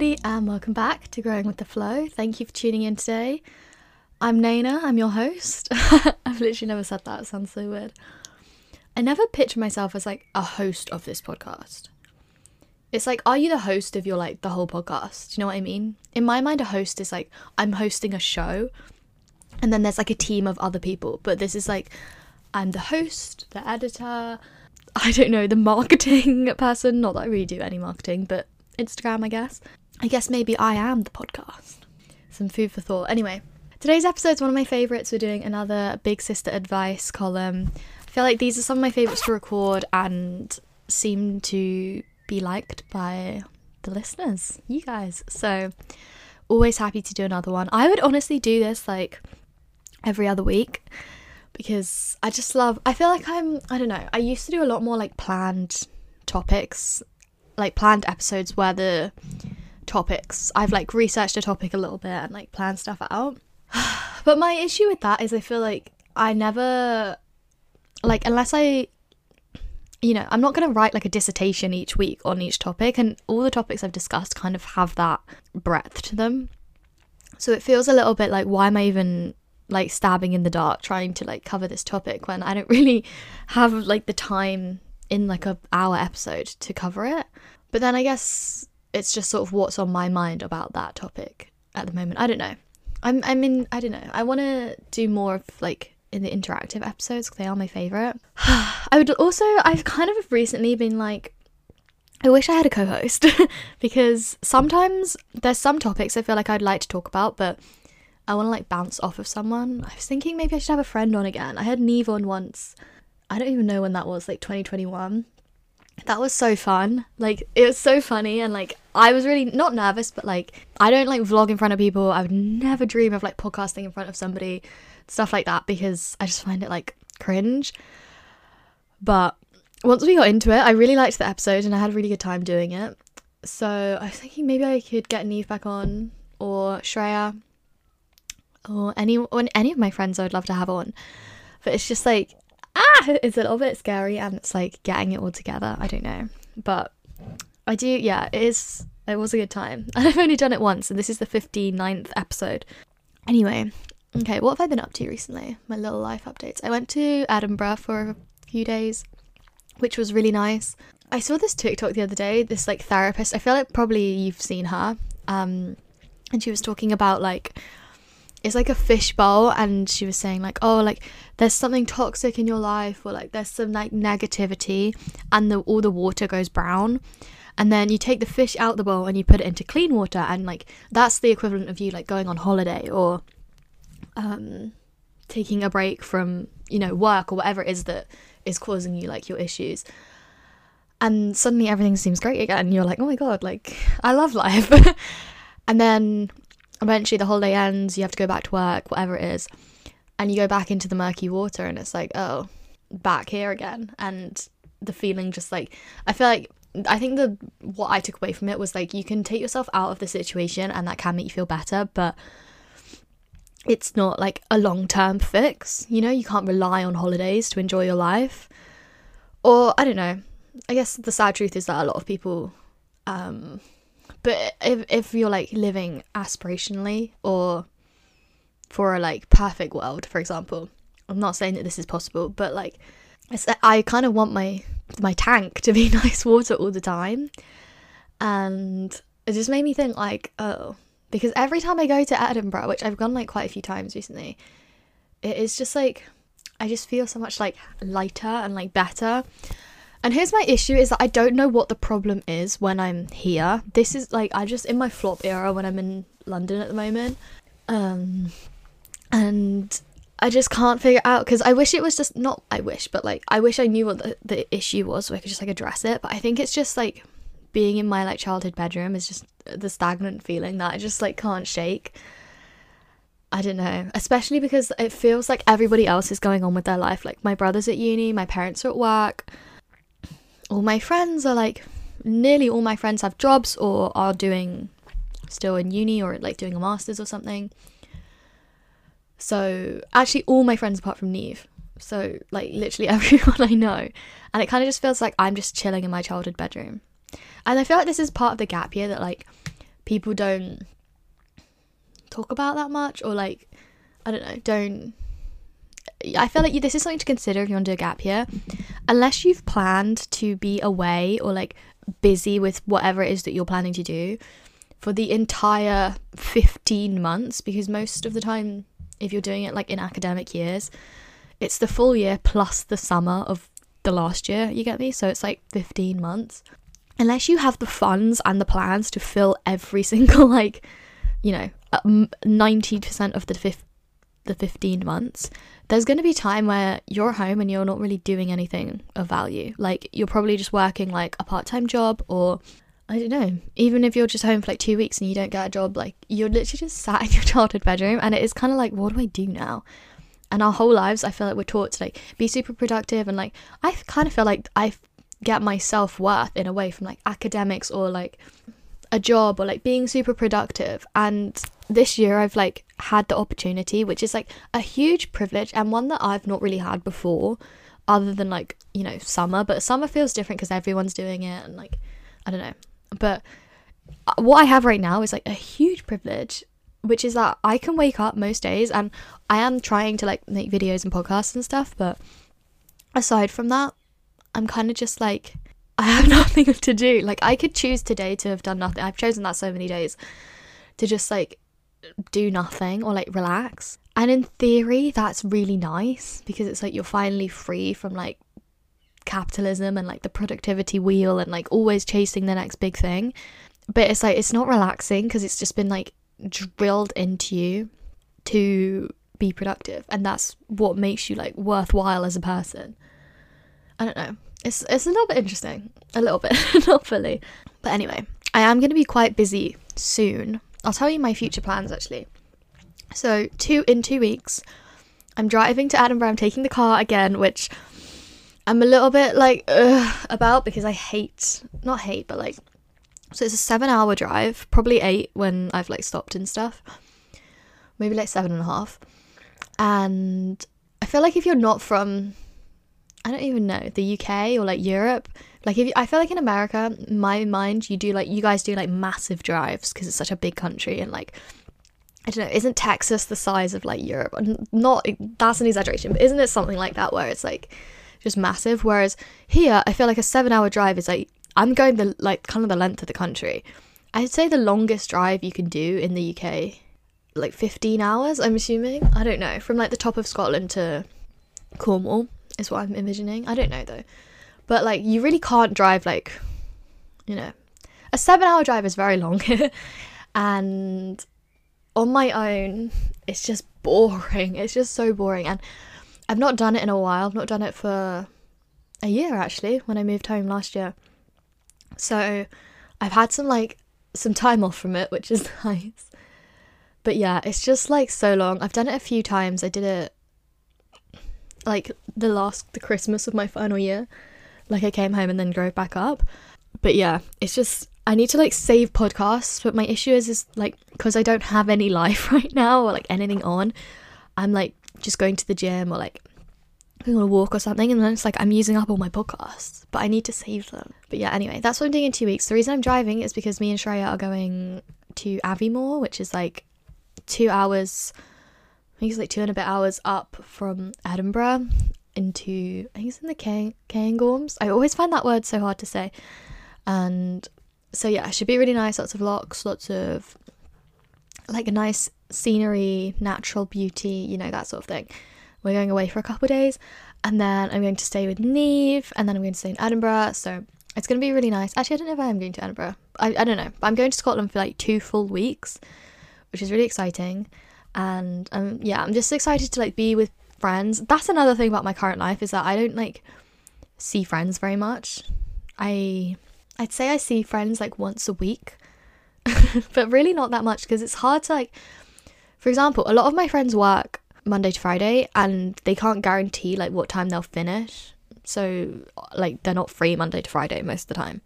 everybody, and welcome back to Growing with the Flow. Thank you for tuning in today. I'm Naina, I'm your host. I've literally never said that, it sounds so weird. I never picture myself as like a host of this podcast. It's like, are you the host of your like the whole podcast? Do you know what I mean? In my mind, a host is like, I'm hosting a show, and then there's like a team of other people, but this is like, I'm the host, the editor, I don't know, the marketing person. Not that I really do any marketing, but Instagram, I guess. I guess maybe I am the podcast. Some food for thought. Anyway, today's episode is one of my favourites. We're doing another Big Sister advice column. I feel like these are some of my favourites to record and seem to be liked by the listeners, you guys. So, always happy to do another one. I would honestly do this like every other week because I just love I feel like I'm I don't know. I used to do a lot more like planned topics like planned episodes where the topics I've like researched a topic a little bit and like planned stuff out. but my issue with that is I feel like I never like unless I you know, I'm not going to write like a dissertation each week on each topic and all the topics I've discussed kind of have that breadth to them. So it feels a little bit like why am I even like stabbing in the dark trying to like cover this topic when I don't really have like the time in like a hour episode to cover it. But then I guess it's just sort of what's on my mind about that topic at the moment. I don't know. I'm I'm in I don't know. I want to do more of like in the interactive episodes because they are my favorite. I would also I've kind of recently been like I wish I had a co-host because sometimes there's some topics I feel like I'd like to talk about but I want to like bounce off of someone. I was thinking maybe I should have a friend on again. I had Neve on once I don't even know when that was, like 2021. That was so fun. Like it was so funny and like I was really not nervous, but like I don't like vlog in front of people. I would never dream of like podcasting in front of somebody, stuff like that because I just find it like cringe. But once we got into it, I really liked the episode and I had a really good time doing it. So I was thinking maybe I could get Neve back on or Shreya or any or any of my friends I would love to have on. But it's just like ah, it's a little bit scary and it's like getting it all together. I don't know. But I do, yeah, it is, it was a good time. And I've only done it once and this is the 59th episode. Anyway, okay, what have I been up to recently? My little life updates. I went to Edinburgh for a few days, which was really nice. I saw this TikTok the other day, this like therapist. I feel like probably you've seen her. Um, and she was talking about like it's like a fishbowl and she was saying like oh like there's something toxic in your life or like there's some like negativity and the all the water goes brown. And then you take the fish out the bowl and you put it into clean water and like that's the equivalent of you like going on holiday or um taking a break from you know work or whatever it is that is causing you like your issues. And suddenly everything seems great again. You're like oh my god like i love life. And then eventually the holiday ends, you have to go back to work, whatever it is, and you go back into the murky water, and it's like, oh, back here again. And the feeling just like, I feel like, I think the what I took away from it was like, you can take yourself out of the situation, and that can make you feel better, but it's not like a long term fix. You know, you can't rely on holidays to enjoy your life. Or, I don't know. I guess the sad truth is that a lot of people um, but if if you're like living aspirationally or for a like perfect world, for example, I'm not saying that this is possible, but like I kind of want my my tank to be nice water all the time, and it just made me think like, oh, because every time I go to Edinburgh, which I've gone like quite a few times recently, it is just like I just feel so much like lighter and like better. And here's my issue is that I don't know what the problem is when I'm here. This is like I just in my flop era when I'm in London at the moment. Um and I just can't figure out because I wish it was just not I wish, but like I wish I knew what the, the issue was so I could just like address it. But I think it's just like being in my like childhood bedroom is just the stagnant feeling that I just like can't shake. I don't know, especially because it feels like everybody else is going on with their life. Like my brother's at uni, my parents are at work, all my friends are like nearly all my friends have jobs or are doing still in uni or like doing a master's or something. So actually all my friends apart from Neve. So like literally everyone I know. And it kind of just feels like I'm just chilling in my childhood bedroom. And I feel like this is part of the gap year that like people don't talk about that much or like I don't know, don't I feel like this is something to consider if you want to do a gap year. Unless you've planned to be away or like busy with whatever it is that you're planning to do for the entire 15 months, because most of the time, if you're doing it like in academic years, it's the full year plus the summer of the last year, you get me? So it's like 15 months. Unless you have the funds and the plans to fill every single, like, you know, uh, 90% of the the 15 months, there's going to be time where you're home and you're not really doing anything of value. Like you're probably just working like a part-time job or I don't know, even if you're just home for like 2 weeks and you don't get a job, like you're literally just sat in your childhood bedroom and it is kind of like what do I do now? And our whole lives I feel like we're taught to like be super productive and like I kind of feel like I get my self-worth in a way from like academics or like a job or like being super productive and this year I've like had the opportunity, which is like a huge privilege and one that I've not really had before, other than like, you know, summer. But summer feels different because everyone's doing it and like, I don't know. But uh, what I have right now is like a huge privilege, which is that I can wake up most days and I am trying to like make videos and podcasts and stuff. But aside from that, I'm kind of just like, I have nothing to do. Like, I could choose today to have done nothing. I've chosen that so many days to just like do nothing or like relax. And in theory, that's really nice because it's like you're finally free from like capitalism and like the productivity wheel and like always chasing the next big thing. But it's like it's not relaxing because it's just been like drilled into you to be productive and that's what makes you like worthwhile as a person. I don't know. It's it's a little bit interesting. A little bit, not fully. But anyway, I am going to be quite busy soon I'll tell you my future plans actually. So, two in 2 weeks, I'm driving to Edinburgh. I'm taking the car again, which I'm a little bit like ugh, about because I hate not hate, but like so it's a 7-hour drive, probably 8 when I've like stopped and stuff. Maybe like seven and a half. And I feel like if you're not from I don't even know, the UK or like Europe, like if you, I feel like in America, my mind, you do like you guys do like massive drives because it's such a big country and like I don't know, isn't Texas the size of like Europe? Not that's an exaggeration, but isn't it something like that where it's like just massive? Whereas here, I feel like a seven-hour drive is like I'm going the like kind of the length of the country. I'd say the longest drive you can do in the UK, like 15 hours. I'm assuming. I don't know, from like the top of Scotland to Cornwall is what I'm envisioning. I don't know though. But like you really can't drive like you know a 7-hour drive is very long. and on my own it's just boring. It's just so boring and I've not done it in a while. I've not done it for a year actually when I moved home last year. So I've had some like some time off from it, which is nice. But yeah, it's just like so long. I've done it a few times. I did it like the last the Christmas of my final year like I came home and then drove back up. But yeah, it's just I need to like save podcasts, but my issue is is like because I don't have any life right now or like anything on. I'm like just going to the gym or like going on a walk or something, and then it's like I'm using up all my podcasts, but I need to save them. But yeah, anyway, that's what I'm doing in two weeks. The reason I'm driving is because me and Shreya are going to Aviemore, which is like two hours. I think it's like two and a bit hours up from Edinburgh, into I think it's in the K- Cairngorms. I always find that word so hard to say. And so yeah, it should be really nice, lots of lochs, lots of like a nice scenery, natural beauty, you know, that sort of thing. We're going away for a couple days and then I'm going to stay with Neve and then I'm going to stay in Edinburgh. So it's going to be really nice. Actually, I don't know if I am going to Edinburgh. I, I don't know. I'm going to Scotland for like two full weeks, which is really exciting. And um, yeah, I'm just excited to like be with friends. That's another thing about my current life is that I don't like see friends very much. I I'd say I see friends like once a week. but really not that much because it's hard to like for example, a lot of my friends work Monday to Friday and they can't guarantee like what time they'll finish. So like they're not free Monday to Friday most of the time.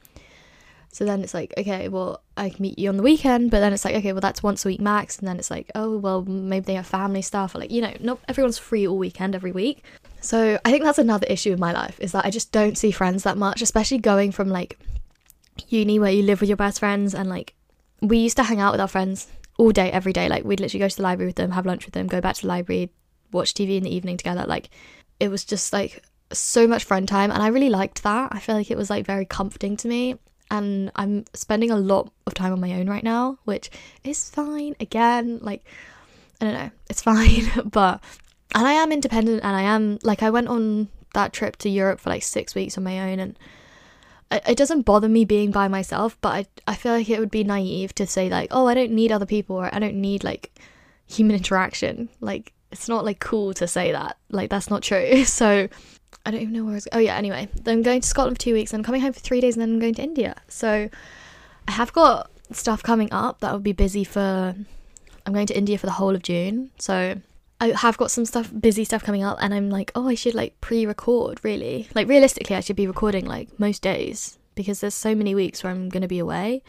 So then it's like, okay, well, I can meet you on the weekend, but then it's like, okay, well, that's once a week max. And then it's like, oh, well, maybe they have family stuff, or like, you know, not everyone's free all weekend every week. So I think that's another issue in my life is that I just don't see friends that much, especially going from like uni where you live with your best friends and like we used to hang out with our friends all day, every day. Like we'd literally go to the library with them, have lunch with them, go back to the library, watch TV in the evening together. Like it was just like so much friend time and I really liked that. I feel like it was like very comforting to me. And I'm spending a lot of time on my own right now, which is fine. Again, like I don't know, it's fine. but and I am independent and I am like I went on that trip to Europe for like six weeks on my own and it doesn't bother me being by myself, but I, I feel like it would be naive to say like, oh, I don't need other people or I don't need like human interaction. Like it's not like cool to say that. Like that's not true. So I don't even know where I was. Oh yeah. Anyway, I'm going to Scotland for two weeks. I'm coming home for three days, and then I'm going to India. So I have got stuff coming up that will be busy for. I'm going to India for the whole of June. So I have got some stuff, busy stuff coming up, and I'm like, oh, I should like pre-record. Really, like realistically, I should be recording like most days because there's so many weeks where I'm gonna be away.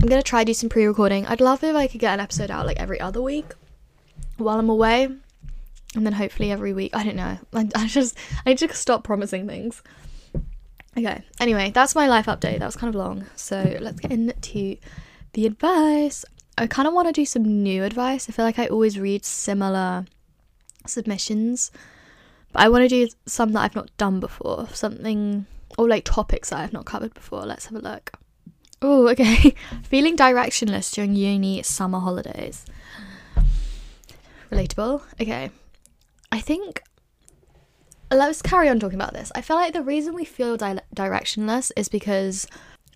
I'm gonna try do some pre-recording. I'd love if I could get an episode out like every other week while I'm away, and then hopefully every week. I don't know. I, I just I need to stop promising things. Okay. Anyway, that's my life update. That was kind of long, so let's get into the advice. I kind of want to do some new advice. I feel like I always read similar submissions. But I want to do some that I've not done before, something or like topics that I've not covered before. Let's have a look. Oh, okay. Feeling directionless during uni summer holidays. Relatable. Okay. I think let's carry on talking about this. I feel like the reason we feel di- directionless is because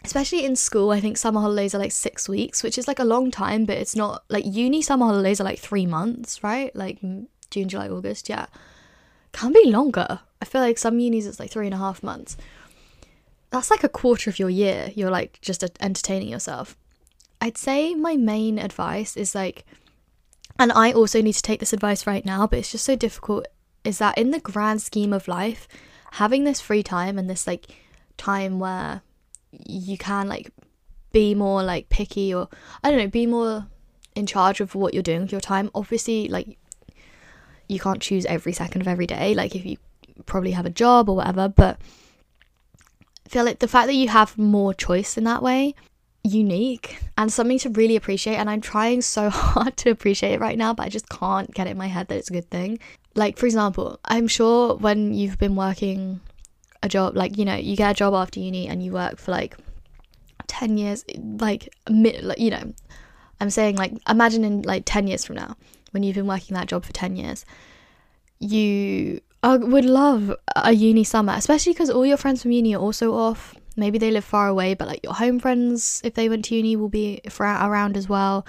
especially in school, I think summer holidays are like 6 weeks, which is like a long time, but it's not like uni summer holidays are like 3 months, right? Like June, July, August, yeah. Can be longer. I feel like some unis it's like three and a half months. That's like a quarter of your year. You're like just entertaining yourself. I'd say my main advice is like, and I also need to take this advice right now, but it's just so difficult. Is that in the grand scheme of life, having this free time and this like time where you can like be more like picky or I don't know, be more in charge of what you're doing with your time. Obviously, like you can't choose every second of every day, like if you probably have a job or whatever, but I feel like the fact that you have more choice in that way, unique and something to really appreciate. And I'm trying so hard to appreciate it right now, but I just can't get it in my head that it's a good thing. Like, for example, I'm sure when you've been working a job, like, you know, you get a job after uni and you work for like 10 years, like, you know, I'm saying, like, imagine in like 10 years from now, when you've been working that job for 10 years, you uh, would love a uni summer, especially because all your friends from uni are also off. Maybe they live far away, but like your home friends, if they went to uni, will be around as well.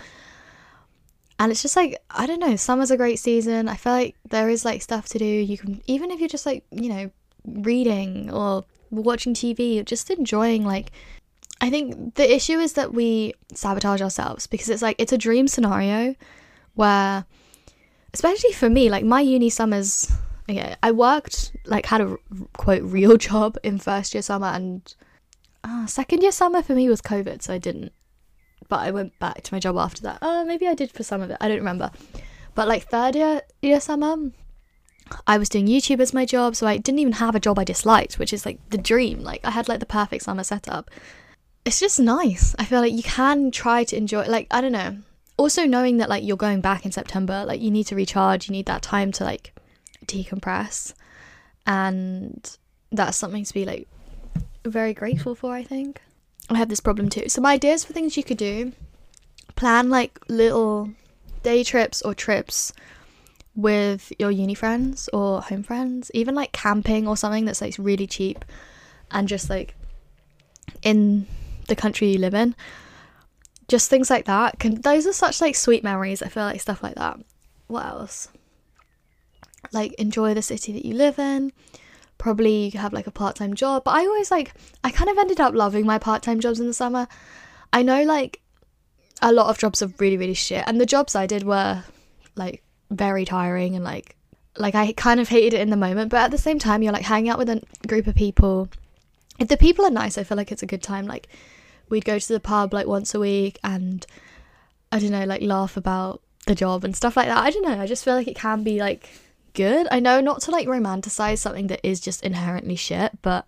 And it's just like, I don't know, summer's a great season. I feel like there is like stuff to do. You can, even if you're just like, you know, reading or watching TV, or just enjoying like I think the issue is that we sabotage ourselves because it's like it's a dream scenario where especially for me like my uni summers okay i worked like had a quote real job in first year summer and uh, second year summer for me was covid so i didn't. But i went back to my job after that. Uh, maybe i did for some of it. I don't remember. But like third year, year summer i was doing youtube as my job so i didn't even have a job i disliked which is like the dream. Like i had like the perfect summer setup. It's just nice. I feel like you can try to enjoy like i don't know. Also knowing that like you're going back in September, like you need to recharge, you need that time to like decompress. And that's something to be like very grateful for, I think. I have this problem too. So my ideas for things you could do, plan like little day trips or trips with your uni friends or home friends, even like camping or something that's like really cheap and just like in the country you live in. Just things like that can those are such like sweet memories. I feel like stuff like that. What else? Like enjoy the city that you live in probably have like a part-time job but i always like i kind of ended up loving my part-time jobs in the summer i know like a lot of jobs are really really shit and the jobs i did were like very tiring and like like i kind of hated it in the moment but at the same time you're like hanging out with a group of people if the people are nice i feel like it's a good time like we'd go to the pub like once a week and I don't know, like laugh about the job and stuff like that. I don't know. I just feel like it can be like good. I know not to like romanticize something that is just inherently shit, but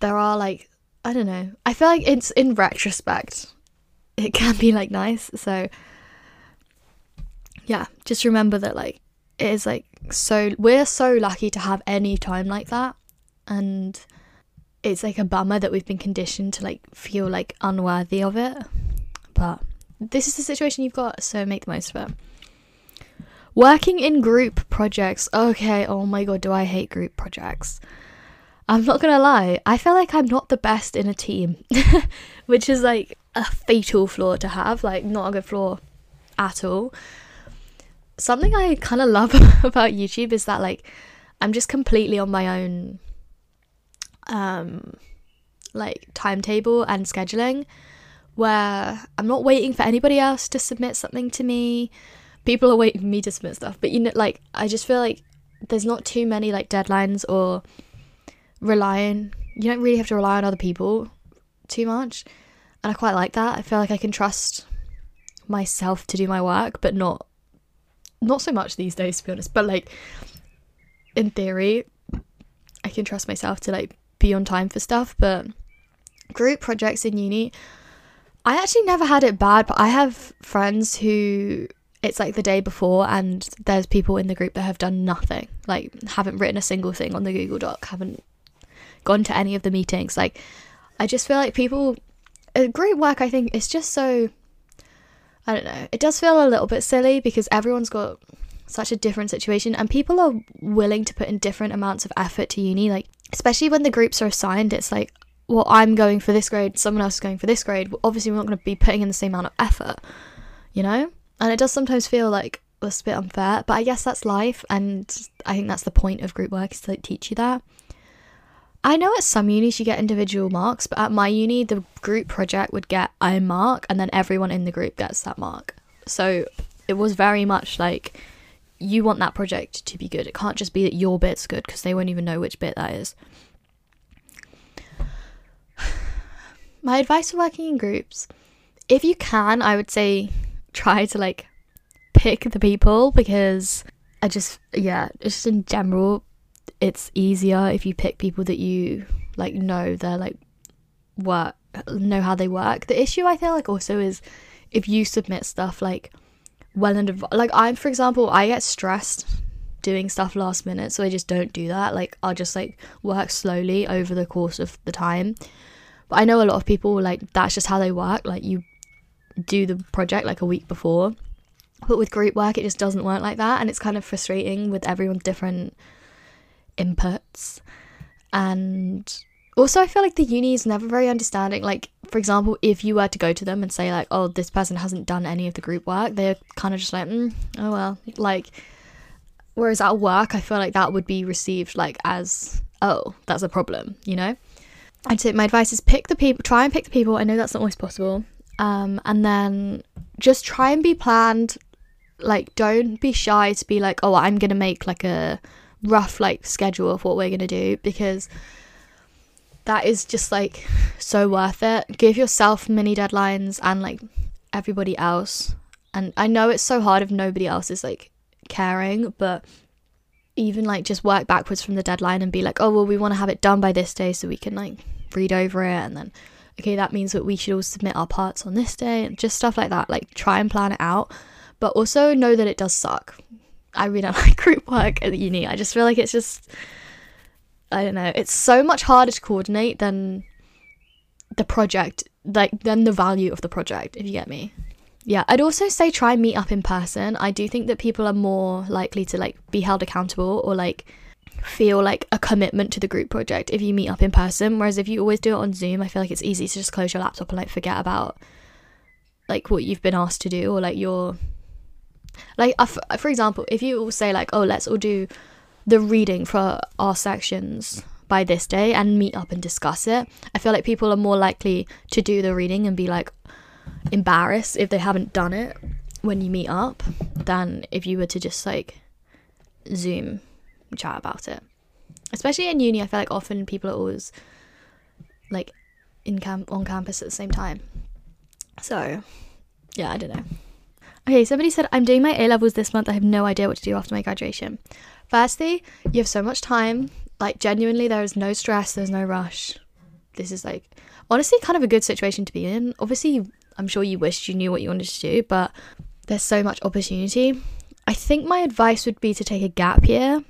there are like I don't know. I feel like it's in retrospect it can be like nice. So yeah, just remember that like it is like so we're so lucky to have any time like that and it's like a bummer that we've been conditioned to like feel like unworthy of it. But this is the situation you've got, so make the most of it. Working in group projects. Okay, oh my god, do I hate group projects. I'm not gonna lie, I feel like I'm not the best in a team, which is like a fatal flaw to have, like, not a good flaw at all. Something I kind of love about YouTube is that, like, I'm just completely on my own um, like timetable and scheduling where I'm not waiting for anybody else to submit something to me. People are waiting for me to submit stuff, but you know, like I just feel like there's not too many like deadlines or relying. You don't really have to rely on other people too much, and I quite like that. I feel like I can trust myself to do my work, but not not so much these days, to be honest. But like in theory, I can trust myself to like be on time for stuff, but group projects in uni, I actually never had it bad, but I have friends who it's like the day before and there's people in the group that have done nothing, like haven't written a single thing on the Google Doc, haven't gone to any of the meetings. Like, I just feel like people, uh, group work, I think, is just so, I don't know, it does feel a little bit silly because everyone's got such a different situation and people are willing to put in different amounts of effort to uni. Like, especially when the groups are assigned, it's like, well, I'm going for this grade, someone else is going for this grade. Obviously, we're not going to be putting in the same amount of effort, you know? And it does sometimes feel like a bit unfair, but I guess that's life, and I think that's the point of group work is to like teach you that. I know at some unis you get individual marks, but at my uni, the group project would get a mark, and then everyone in the group gets that mark. So it was very much like you want that project to be good. It can't just be that your bit's good because they won't even know which bit that is. My advice for working in groups, if you can, I would say try to like pick the people because I just yeah, just in general, it's easier if you pick people that you like know they're like work know how they work. The issue I feel like also is if you submit stuff like well in advance. Like I'm, for example, I get stressed doing stuff last minute, so I just don't do that. Like I'll just like work slowly over the course of the time. But I know a lot of people like that's just how they work. Like you do the project like a week before. But with group work, it just doesn't work like that, and it's kind of frustrating with everyone's different inputs. And also, I feel like the uni is never very understanding. Like, for example, if you were to go to them and say, like, oh, this person hasn't done any of the group work, they're kind of just like, mm, oh, well. Like, whereas at work, I feel like that would be received, like, as, oh, that's a problem, you know? I'd say my advice is pick the people, try and pick the people. I know that's not always possible. Um, and then just try and be planned. Like, don't be shy to be like, oh, I'm going to make like a rough, like, schedule of what we're going to do because that is just like so worth it. Give yourself mini deadlines and like everybody else. And I know it's so hard if nobody else is like caring, but even like just work backwards from the deadline and be like, oh, well, we want to have it done by this day so we can like read over it. And then, okay, that means that we should all submit our parts on this day and just stuff like that. Like, try and plan it out, but also know that it does suck. I really don't like group work at uni. I just feel like it's just I don't know. It's so much harder to coordinate than the project, like than the value of the project. If you get me. Yeah, I'd also say try meet up in person. I do think that people are more likely to like be held accountable or like feel like a commitment to the group project if you meet up in person. Whereas if you always do it on Zoom, I feel like it's easy to just close your laptop and like forget about like what you've been asked to do or like your like uh, for example, if you all say like, oh, let's all do the reading for our sections by this day and meet up and discuss it. I feel like people are more likely to do the reading and be like embarrassed if they haven't done it when you meet up than if you were to just like Zoom chat about it. Especially in uni, I feel like often people are always like in camp on campus at the same time. So, yeah, I don't know. Okay, somebody said I'm doing my A levels this month. I have no idea what to do after my graduation. Firstly, you have so much time. Like, genuinely, there is no stress, there's no rush. This is like, honestly, kind of a good situation to be in. Obviously, I'm sure you wished you knew what you wanted to do, but there's so much opportunity. I think my advice would be to take a gap year.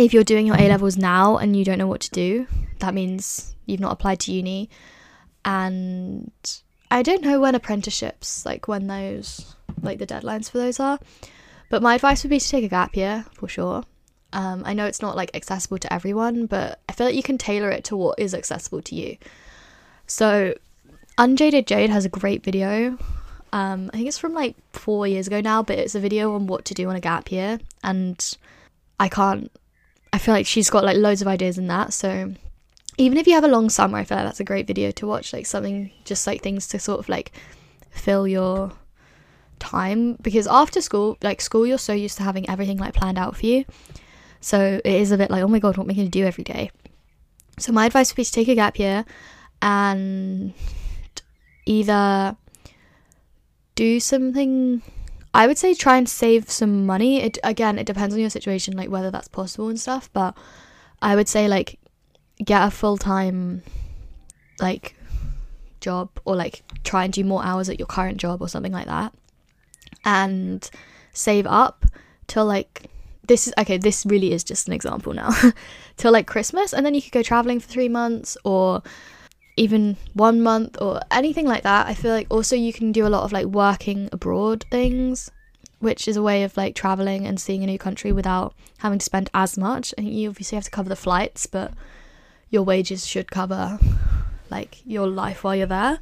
If you're doing your A levels now and you don't know what to do, that means you've not applied to uni. And I don't know when apprenticeships, like when those, like the deadlines for those are. But my advice would be to take a gap year for sure. Um, I know it's not like accessible to everyone, but I feel like you can tailor it to what is accessible to you. So, Unjaded Jade has a great video. Um, I think it's from like four years ago now, but it's a video on what to do on a gap year. And I can't, I feel like she's got like loads of ideas in that. So, even if you have a long summer, I feel like that's a great video to watch. Like something, just like things to sort of like fill your time. Because after school, like school, you're so used to having everything like planned out for you so it is a bit like, oh my god, what am I going to do every day? So my advice would be to take a gap year and either do something I would say try and save some money. It again, it depends on your situation, like whether that's possible and stuff. But I would say like get a full time like job or like try and do more hours at your current job or something like that, and save up till like this is okay this really is just an example now till like christmas and then you could go traveling for three months or even one month or anything like that i feel like also you can do a lot of like working abroad things which is a way of like traveling and seeing a new country without having to spend as much and you obviously have to cover the flights but your wages should cover like your life while you're there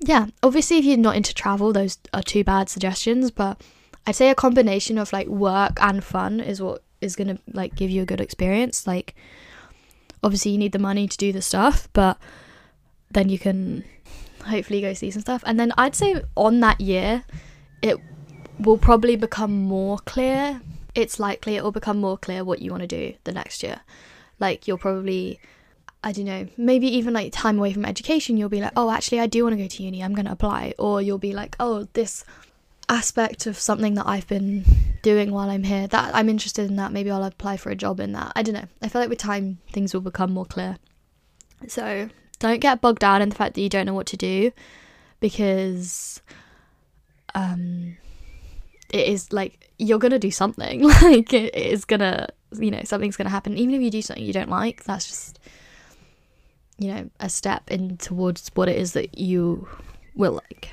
yeah obviously if you're not into travel those are two bad suggestions but I'd say a combination of like work and fun is what is gonna like give you a good experience. Like obviously you need the money to do the stuff, but then you can hopefully go see some stuff. And then I'd say on that year it will probably become more clear. It's likely it will become more clear what you want to do the next year. Like you'll probably I don't know, maybe even like time away from education, you'll be like, oh, actually, I do want to go to uni, I'm going to apply. Or you'll be like, oh, this aspect of something that I've been doing while I'm here that I'm interested in that maybe I'll apply for a job in that I don't know I feel like with time things will become more clear so don't get bogged down in the fact that you don't know what to do because um it is like you're gonna do something like it is gonna you know something's gonna happen even if you do something you don't like that's just you know a step in towards what it is that you will like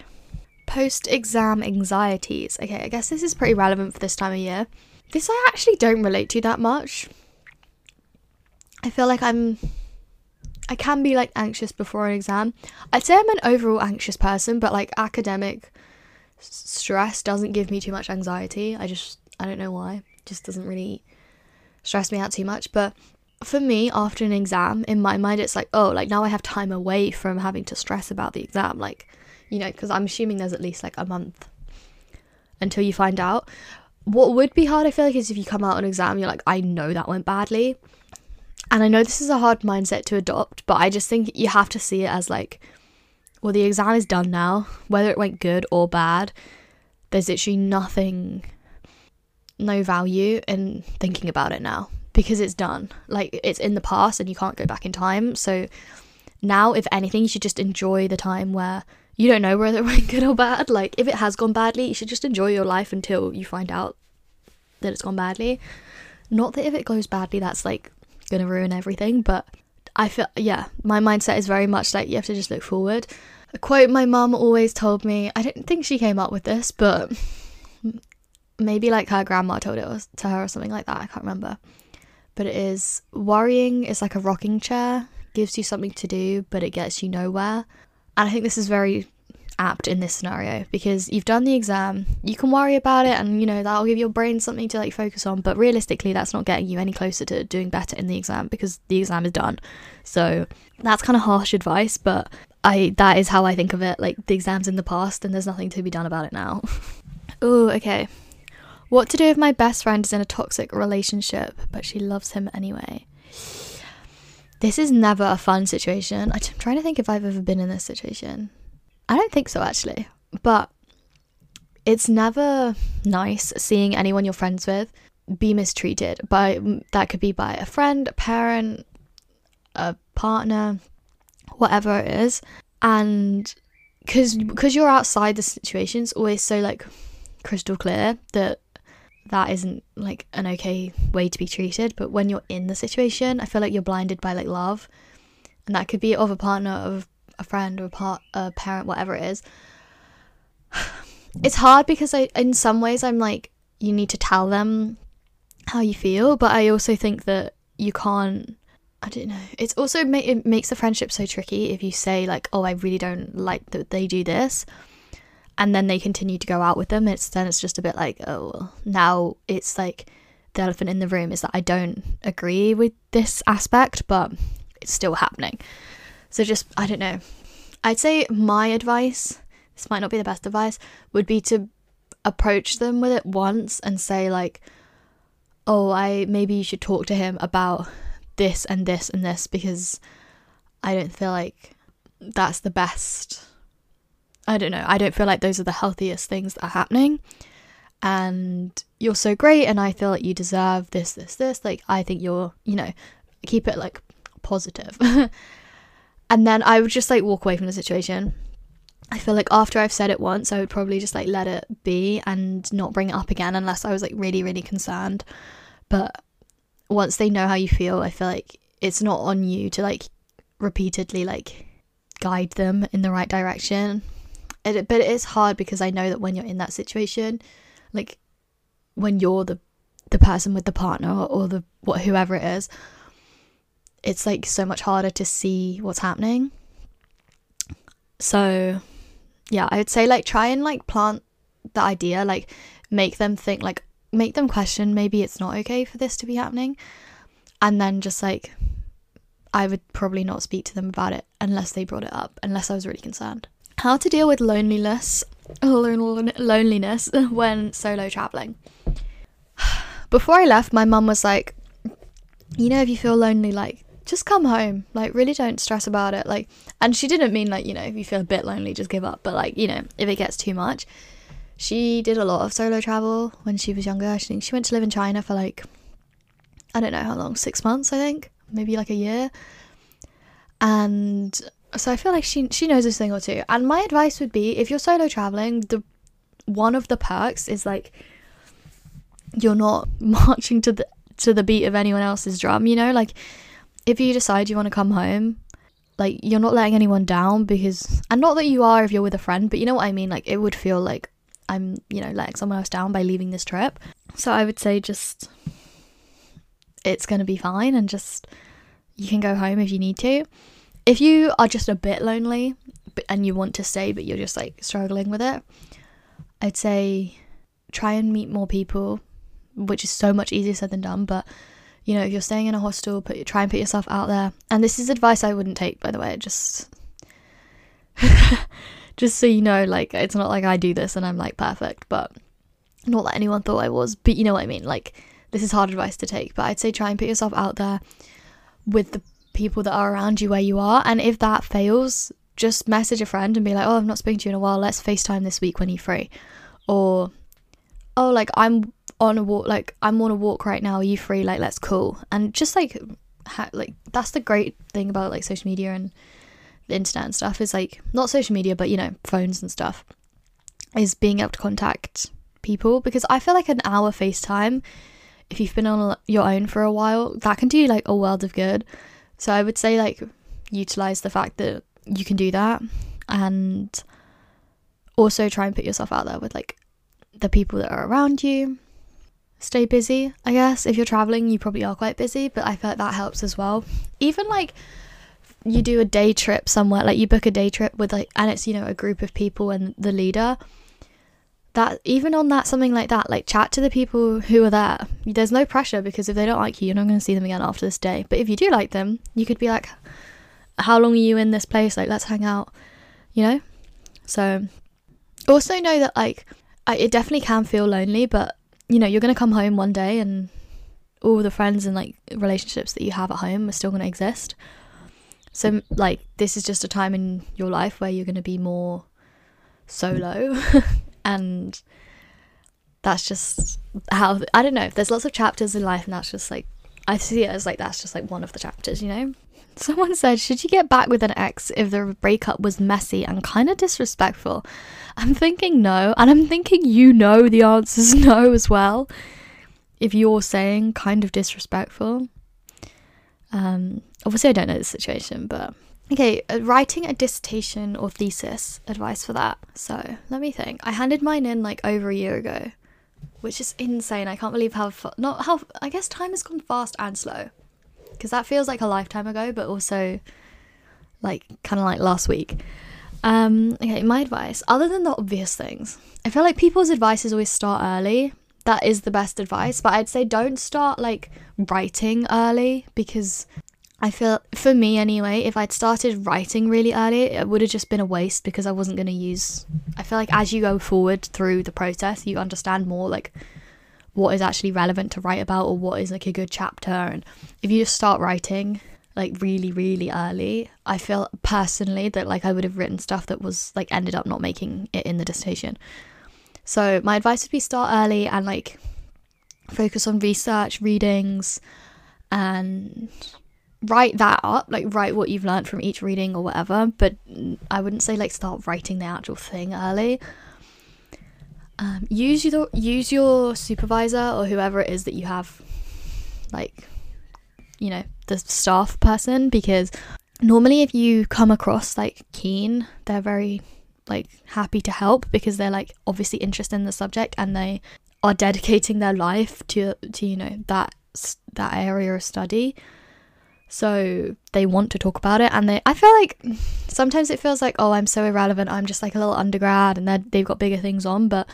post exam anxieties. Okay, I guess this is pretty relevant for this time of year. This I actually don't relate to that much. I feel like I'm I can be like anxious before an exam. I'd say I'm an overall anxious person, but like academic stress doesn't give me too much anxiety. I just I don't know why. It just doesn't really stress me out too much, but for me after an exam in my mind it's like oh like now i have time away from having to stress about the exam like you know, because I'm assuming there's at least like a month until you find out. What would be hard, I feel like, is if you come out an exam, you're like, I know that went badly. And I know this is a hard mindset to adopt, but I just think you have to see it as like, well, the exam is done now, whether it went good or bad. There's literally nothing, no value in thinking about it now because it's done. Like, it's in the past and you can't go back in time. So now, if anything, you should just enjoy the time where you don't know whether it went good or bad. Like, if it has gone badly, you should just enjoy your life until you find out that it's gone badly. Not that if it goes badly, that's like gonna ruin everything, but I feel, yeah, my mindset is very much like you have to just look forward. A quote my mum always told me, I don't think she came up with this, but maybe like her grandma told it to her or something like that. I can't remember. But it is worrying is like a rocking chair, gives you something to do, but it gets you nowhere. And I think this is very apt in this scenario because you've done the exam, you can worry about it, and you know that'll give your brain something to like focus on. But realistically, that's not getting you any closer to doing better in the exam because the exam is done. So that's kind of harsh advice, but I that is how I think of it. Like the exam's in the past, and there's nothing to be done about it now. oh, okay. What to do if my best friend is in a toxic relationship, but she loves him anyway? This is never a fun situation. I'm trying to think if I've ever been in this situation. I don't think so, actually. But it's never nice seeing anyone you're friends with be mistreated by that could be by a friend, a parent, a partner, whatever it is. And because because you're outside the situation, it's always so like crystal clear that that isn't like an okay way to be treated. But when you're in the situation, I feel like you're blinded by like love, and that could be of a partner, of a friend, or a part, a parent, whatever it is. It's hard because I, in some ways, I'm like, you need to tell them how you feel, but I also think that you can't. I don't know. It's also ma- it makes the friendship so tricky if you say like, "Oh, I really don't like that they do this," and then they continue to go out with them. It's then it's just a bit like, oh, well, now it's like the elephant in the room is that I don't agree with this aspect, but it's still happening. So just I don't know. I'd say my advice, this might not be the best advice, would be to approach them with it once and say like, "Oh, I maybe you should talk to him about this and this and this because I don't feel like that's the best. I don't know. I don't feel like those are the healthiest things that are happening. And you're so great and I feel like you deserve this this this like I think you're, you know, keep it like positive. and then I would just like walk away from the situation. I feel like after I've said it once, I would probably just like let it be and not bring it up again unless I was like really, really concerned. But once they know how you feel, I feel like it's not on you to like repeatedly like guide them in the right direction. It, but it is hard because I know that when you're in that situation, like when you're the the person with the partner or the what whoever it is, it's like so much harder to see what's happening. So, yeah, I would say like try and like plant the idea, like make them think, like make them question maybe it's not okay for this to be happening. And then just like, I would probably not speak to them about it unless they brought it up, unless I was really concerned. How to deal with loneliness, loneliness when solo traveling. Before I left, my mum was like, you know, if you feel lonely, like just come home. Like, really don't stress about it. Like, and she didn't mean like, you know, if you feel a bit lonely, just give up. But like, you know, if it gets too much, she did a lot of solo travel when she was younger. Think she went to live in China for like, I don't know how long, six months, I think, maybe like a year. And so I feel like she she knows this thing or two. And my advice would be, if you're solo traveling, the one of the perks is like you're not marching to the to the beat of anyone else's drum. You know, like if you decide you want to come home, like you're not letting anyone down because, and not that you are if you're with a friend, but you know what I mean. Like it would feel like I'm, you know, letting someone else down by leaving this trip. So I would say just it's going to be fine and just you can go home if you need to. If you are just a bit lonely and you want to stay but you're just like struggling with it, I'd say try and meet more people, which is so much easier said than done, but you know, if you're staying in a hostel, put try and put yourself out there. And this is advice I wouldn't take by the way, just just so you know, like it's not like I do this and I'm like perfect, but not that anyone thought I was, but you know what I mean. Like this is hard advice to take, but I'd say try and put yourself out there with the people that are around you where you are. And if that fails, just message a friend and be like, "Oh, I've not spoken to you in a while. Let's FaceTime this week when you're free," or "Oh, like I'm on a walk. Like I'm on a walk right now. Are you free? Like let's cool." And just like, ha- like that's the great thing about like social media and the internet and stuff is like not social media, but you know, phones and stuff is being able to contact people because I feel like an hour FaceTime if you've been on your own for a while, that can do like a world of good. So I would say like utilize the fact that you can do that and also try and put yourself out there with like the people that are around you. Stay busy, I guess. If you're traveling, you probably are quite busy, but I feel like that helps as well. Even like you do a day trip somewhere, like you book a day trip with like, and it's, you know, a group of people and the leader that even on that something like that like chat to the people who are there there's no pressure because if they don't like you you're not going to see them again after this day but if you do like them you could be like how long are you in this place like let's hang out you know so also know that like it definitely can feel lonely but you know you're going to come home one day and all the friends and like relationships that you have at home are still going to exist so like this is just a time in your life where you're going to be more solo and that's just how I don't know. There's lots of chapters in life, and that's just like I see it as like that's just like one of the chapters, you know. Someone said, Should you get back with an ex if the breakup was messy and kind of disrespectful? I'm thinking no, and I'm thinking you know the answer's no as well. If you're saying kind of disrespectful. Um, obviously, I don't know the situation, but okay, uh, writing a dissertation or thesis advice for that. So let me think. I handed mine in like over a year ago, which is insane. I can't believe how fa- not how I guess time has gone fast and slow because that feels like a lifetime ago, but also like kind of like last week. Um, okay, my advice, other than the obvious things, I feel like people's advice is always start early. That is the best advice, but I'd say don't start like writing early because I feel, for me anyway, if I'd started writing really early, it would have just been a waste because I wasn't going to use. I feel like as you go forward through the process, you understand more like what is actually relevant to write about or what is like a good chapter. And if you just start writing like really, really early, I feel personally that like I would have written stuff that was like ended up not making it in the dissertation. So my advice would be start early and like focus on research, readings, and write that up, like write what you've learned from each reading or whatever, but I wouldn't say like start writing the actual thing early. Um, use your use your supervisor or whoever it is that you have, like, you know, the staff person because normally if you come across like keen, they're very like happy to help because they're like obviously interested in the subject and they are dedicating their life to to you know that that area of study so they want to talk about it and they i feel like sometimes it feels like oh i'm so irrelevant i'm just like a little undergrad and they've got bigger things on but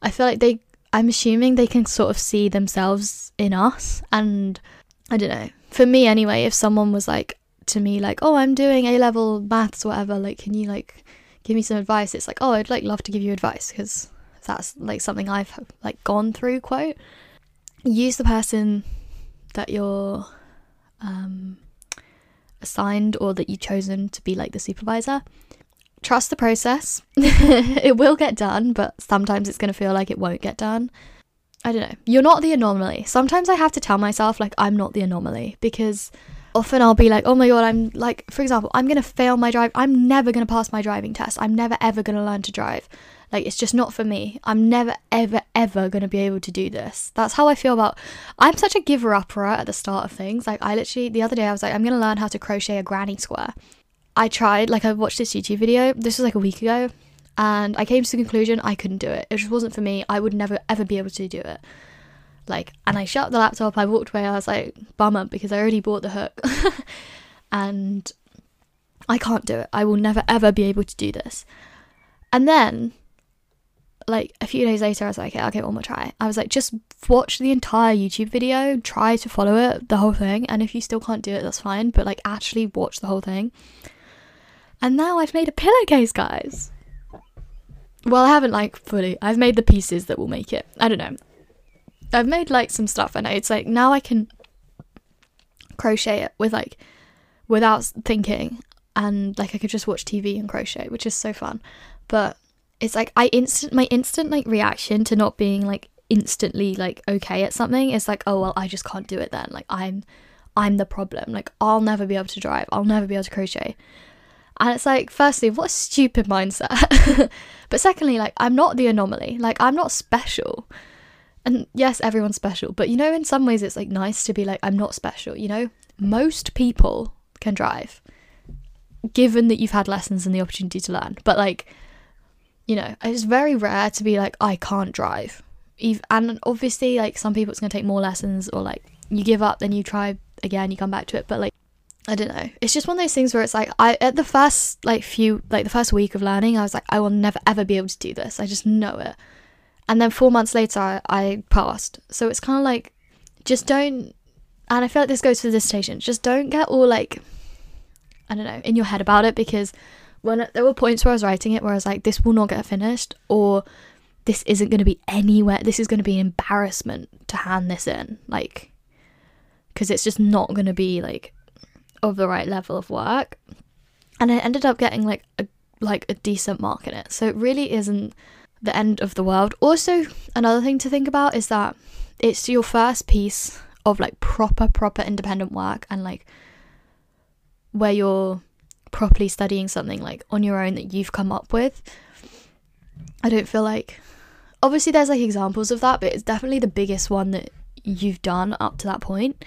i feel like they i'm assuming they can sort of see themselves in us and i don't know. For me anyway if someone was like to me like oh i'm doing a level maths whatever like can you like give me some advice? It's like oh i'd like love to give you advice because that's like something i've like gone through quote. Use the person that you're um, assigned or that you've chosen to be like the supervisor. Trust the process. it will get done, but sometimes it's going to feel like it won't get done. I don't know. You're not the anomaly. Sometimes I have to tell myself, like, I'm not the anomaly because often I'll be like, oh my god, I'm like, for example, I'm to fail my drive. I'm never to pass my driving test. I'm never ever to learn to drive. Like, it's just not for me. I'm never, ever, ever to be able to do this. That's how I feel about. I'm such a giver upper at the start of things. Like, I literally, the other day, I was like, I'm to learn how to crochet a granny square. I tried, like, I watched this YouTube video. This was like a week ago. And I came to the conclusion I couldn't do it. It just wasn't for me. I would never, ever be able to do it. Like, and I shut the laptop. I walked away. I was like, bummer, because I already bought the hook. and I can't do it. I will never, ever be able to do this. And then like a few days later, I was like, okay, it one more try. I was like, just watch the entire YouTube video, try to follow it, the whole thing. And if you still can't do it, that's fine. But like, actually watch the whole thing. And now I've made a pillowcase, guys. Well, I haven't like fully. I've made the pieces that will make it. I don't know. I've made like some stuff, and it's like now I can crochet it with like without thinking, and like I could just watch TV and crochet, which is so fun. But it's like I instant my instant like reaction to not being like instantly like okay at something is like oh well I just can't do it then. Like I'm I'm the problem. Like I'll never be able to drive. I'll never be able to crochet. And it's like firstly what a stupid mindset. But secondly like I'm not the anomaly. Like I'm not special and yes everyone's special but you know in some ways it's like nice to be like I'm not special you know most people can drive given that you've had lessons and the opportunity to learn but like you know, it's very rare to be like, I can't drive. And obviously, like, some people it's going to take more lessons, or like, you give up, then you try again, you come back to it. But like, I don't know. It's just one of those things where it's like, I, at the first, like, few, like, the first week of learning, I was like, I will never ever be able to do this. I just know it. And then four months later, I, passed. So it's kind of like, just don't, and I feel like this goes for the dissertation, just don't get all like, I don't know, in your head about it because when there were points where I was writing it where I was like, this will not get finished, or this isn't going to be anywhere. This is going to be an embarrassment to hand this in, like, because it's just not going to be like of the right level of work. And I ended up getting like a like a decent mark in it, so it really isn't the end of the world. Also, another thing to think about is that it's your first piece of like proper proper independent work and like where you're properly studying something like on your own that you've come up with. I don't feel like obviously there's like examples of that, but it's definitely the biggest one that you've done up to that point.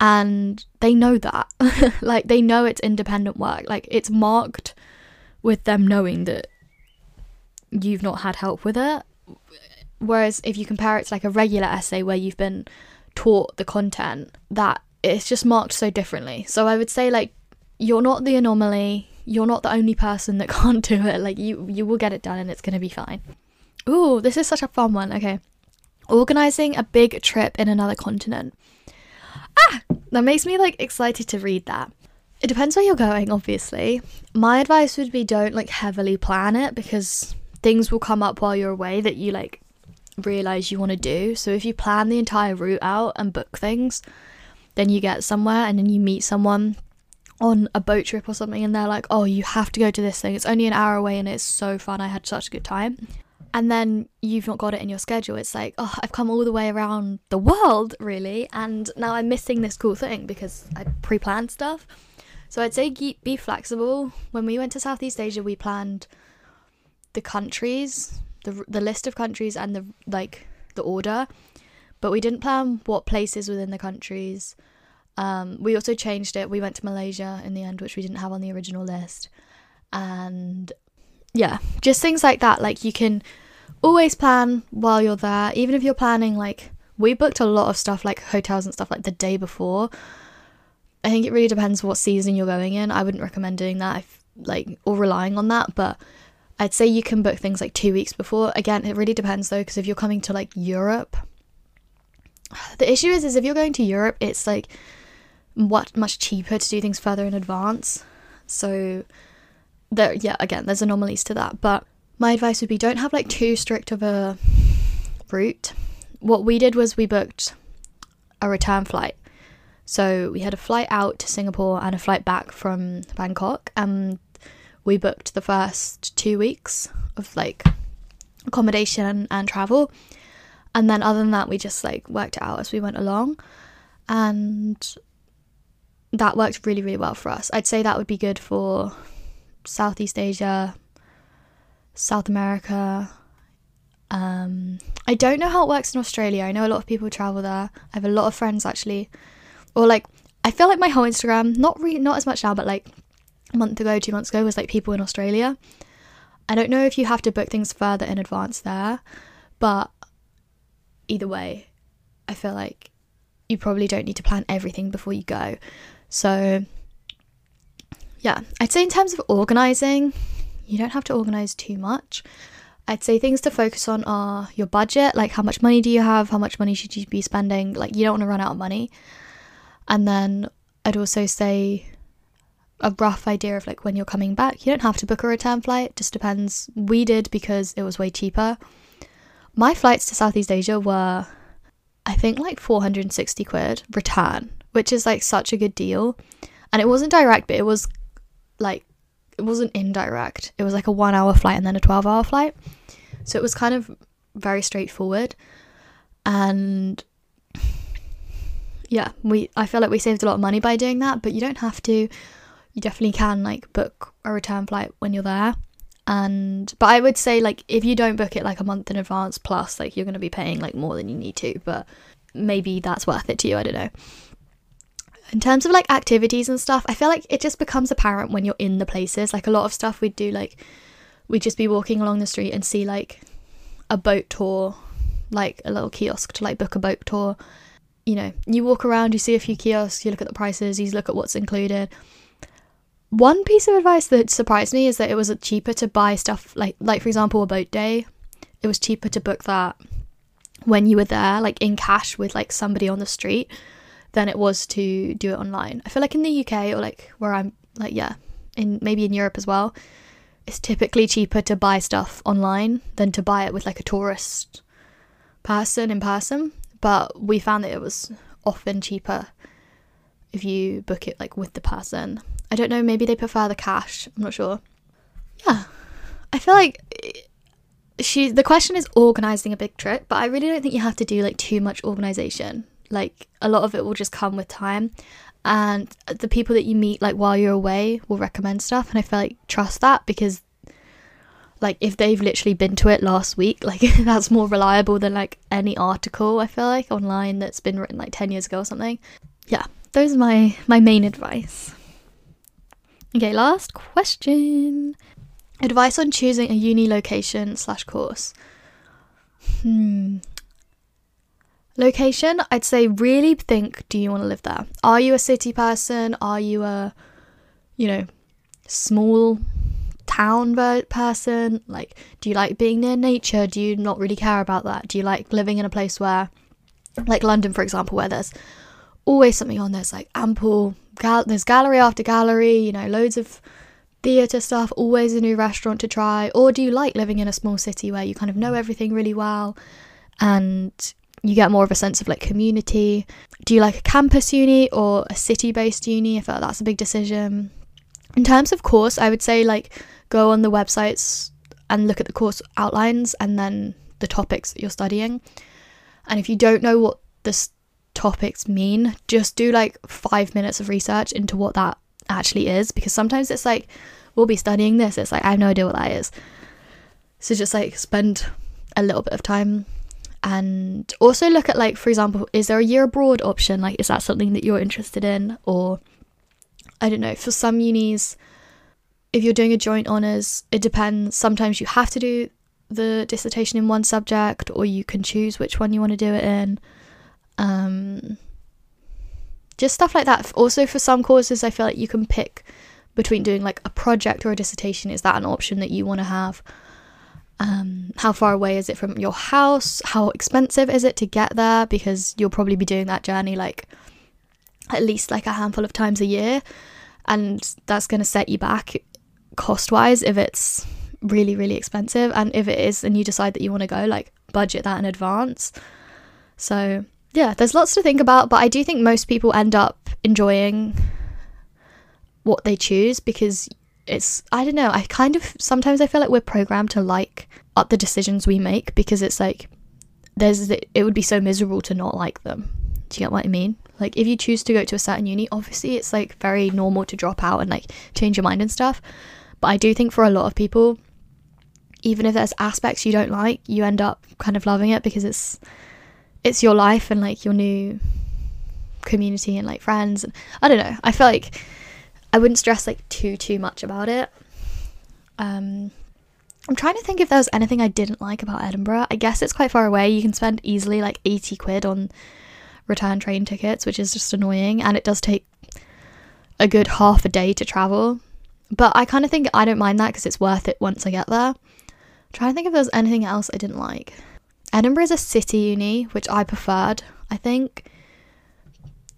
And they know that. like they know it's independent work. Like it's marked with them knowing that you've not had help with it. Whereas if you compare it to like a regular essay where you've been taught the content, that it's just marked so differently. So I would say like you're not the anomaly. You're not the only person that can't do it. Like you you will get it done and it's going to be fine. Ooh, this is such a fun one. Okay. Organizing a big trip in another continent. Ah, that makes me like excited to read that. It depends where you're going, obviously. My advice would be don't like heavily plan it because things will come up while you're away that you like realize you want to do. So if you plan the entire route out and book things, then you get somewhere and then you meet someone on a boat trip or something and they're like, "Oh, you have to go to this thing. It's only an hour away and it's so fun. I had such a good time." And then you've not got it in your schedule. It's like, "Oh, I've come all the way around the world, really, and now I'm missing this cool thing because I pre-planned stuff." So I'd say be flexible. When we went to Southeast Asia, we planned the countries, the the list of countries and the like the order, but we didn't plan what places within the countries um, we also changed it. We went to Malaysia in the end, which we didn't have on the original list. And yeah, just things like that. Like you can always plan while you're there, even if you're planning like we booked a lot of stuff like hotels and stuff like the day before. I think it really depends what season you're going in. I wouldn't recommend doing that if like or relying on that, but I'd say you can book things like 2 weeks before. Again, it really depends though because if you're coming to like Europe, the issue is is if you're going to Europe, it's like what much cheaper to do things further in advance. So there yeah, again, there's anomalies to that, but my advice would be don't have like too strict of a route. What we did was we booked a return flight. So we had a flight out to Singapore and a flight back from Bangkok and we booked the first 2 weeks of like accommodation and travel. And then other than that we just like worked it out as we went along. And that worked really, really well for us. I'd say that would be good for Southeast Asia, South America. Um, I don't know how it works in Australia. I know a lot of people travel there. I have a lot of friends actually, or like I feel like my whole Instagram, not really, not as much now, but like a month ago, two months ago, was like people in Australia. I don't know if you have to book things further in advance there, but either way, I feel like you probably don't need to plan everything before you go. So, yeah, I'd say in terms of organizing, you don't have to organize too much. I'd say things to focus on are your budget, like how much money do you have, how much money should you be spending, like you don't want to run out of money. And then I'd also say a rough idea of like when you're coming back. You don't have to book a return flight, just depends. We did because it was way cheaper. My flights to Southeast Asia were I think like 460 quid return which is like such a good deal. And it wasn't direct, but it was like it wasn't indirect. It was like a 1 hour flight and then a 12 hour flight. So it was kind of very straightforward. And yeah, we I feel like we saved a lot of money by doing that, but you don't have to. You definitely can like book a return flight when you're there. And but I would say like if you don't book it like a month in advance plus like you're going to be paying like more than you need to, but maybe that's worth it to you, I don't know in terms of like activities and stuff, I feel like it just becomes apparent when you're in the places. Like a lot of stuff we'd do, like we'd just be walking along the street and see like a boat tour, like a little kiosk to like book a boat tour. You know, you walk around, you see a few kiosks, you look at the prices, you look at what's included. One piece of advice that surprised me is that it was cheaper to buy stuff like like for example a boat day. It was cheaper to book that when you were there, like in cash with like somebody on the street than it was to do it online. I feel like in the UK or like where I'm like yeah, in maybe in Europe as well, it's typically cheaper to buy stuff online than to buy it with like a tourist person in person. But we found that it was often cheaper if you book it like with the person. I don't know, maybe they prefer the cash. I'm not sure. Yeah. I feel like she the question is organizing a big trip, but I really don't think you have to do like too much organization. Like a lot of it will just come with time. and the people that you meet like while you're away will recommend stuff and I feel like trust that because like if they've literally been to it last week like that's more reliable than like any article I feel like online that's been written like 10 years ago or something. Yeah, those are my my main advice. Okay, last question. Advice on choosing a uni location slash course. Hmm. Location, I'd say really think do you want to live there? Are you a city person? Are you a, you know, small town person? Like, do you like being near nature? Do you not really care about that? Do you like living in a place where, like London, for example, where there's always something on? There's like ample, gal- there's gallery after gallery, you know, loads of theatre stuff, always a new restaurant to try? Or do you like living in a small city where you kind of know everything really well and you get more of a sense of like community. Do you like a campus uni or a city based uni? I feel like that's a big decision. In terms of course, I would say like go on the websites and look at the course outlines and then the topics that you're studying. And if you don't know what the topics mean, just do like five minutes of research into what that actually is because sometimes it's like we'll be studying this, it's like I have no idea what that is. So just like spend a little bit of time and also look at like for example is there a year abroad option? Like is that something that you're interested in? Or i don't know for some unis if you're doing a joint honors it depends. Sometimes you have to do the dissertation in one subject or you can choose which one you want to do it in um just stuff like that also for some courses i feel like you can pick between doing like a project or a dissertation is that an option that you want to have um, how far away is it from your house? How expensive is it to get there? Because you'll probably be doing that journey like at least like a handful of times a year, and that's going to set you back cost wise if it's really, really expensive. And if it is, and you decide that you want to go, like budget that in advance. So, yeah, there's lots to think about, but I do think most people end up enjoying what they choose because it's I don't know, I kind of sometimes I feel like we're programmed to like the decisions we make because it's like there's it would be so miserable to not like them. Do you get what I mean? Like if you choose to go to a certain uni, obviously it's like very normal to drop out and like change your mind and stuff. But I do think for a lot of people, even if there's aspects you don't like, you end up kind of loving it because it's it's your life and like your new community and like friends and I don't know. I feel like I wouldn't stress like too too much about it. Um, I'm trying to think if there was anything I didn't like about Edinburgh. I guess it's quite far away. You can spend easily like 80 quid on return train tickets, which is just annoying, and it does take a good half a day to travel. But I kind of think I don't mind that because it's worth it once I get there. I'm trying to think if there's anything else I didn't like. Edinburgh is a city uni, which I preferred. I think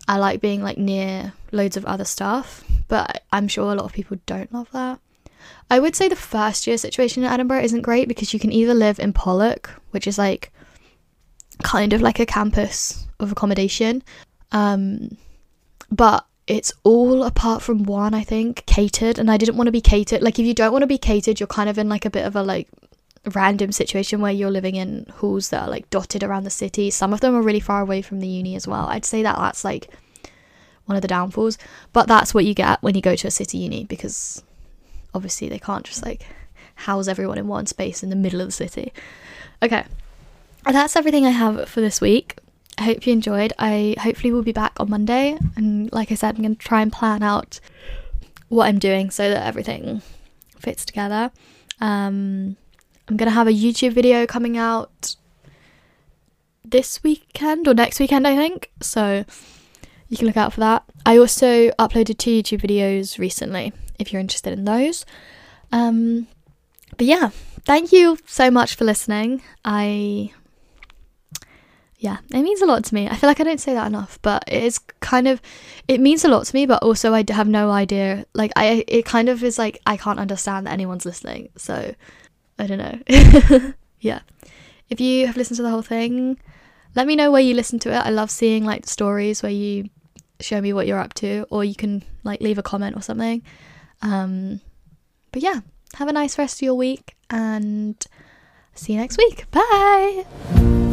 I like being like near loads of other stuff, but I'm sure a lot of people don't love that. I would say the first year situation in Edinburgh isn't great because you can either live in Pollock, which is like kind of like a campus of accommodation, um, but it's all apart from one, I think, catered, and I didn't want to be catered. Like, if you don't want to be catered, you're kind of in like a bit of a like random situation where you're living in halls that are like dotted around the city. Some of them are really far away from the uni as well. I'd say that that's like one of the downfalls, but that's what you get when you go to a city uni because obviously they can't just like house everyone in one space in the middle of the city. Okay. And that's everything I have for this week. I hope you enjoyed. I hopefully will be back on Monday and like I said I'm going to try and plan out what I'm doing so that everything fits together. Um I'm going to have a YouTube video coming out this weekend or next weekend, I think. So you can look out for that. I also uploaded two YouTube videos recently if you're interested in those. Um, but yeah, thank you so much for listening. I yeah, it means a lot to me. I feel like I don't say that enough, but it is kind of it means a lot to me, but also I have no idea. Like I it kind of is like I can't understand that anyone's listening. So I don't know. yeah. If you have listened to the whole thing, let me know where you listen to it. I love seeing like stories where you show me what you're up to, or you can like leave a comment or something. Um, but yeah, have a nice rest of your week and see you next week. Bye.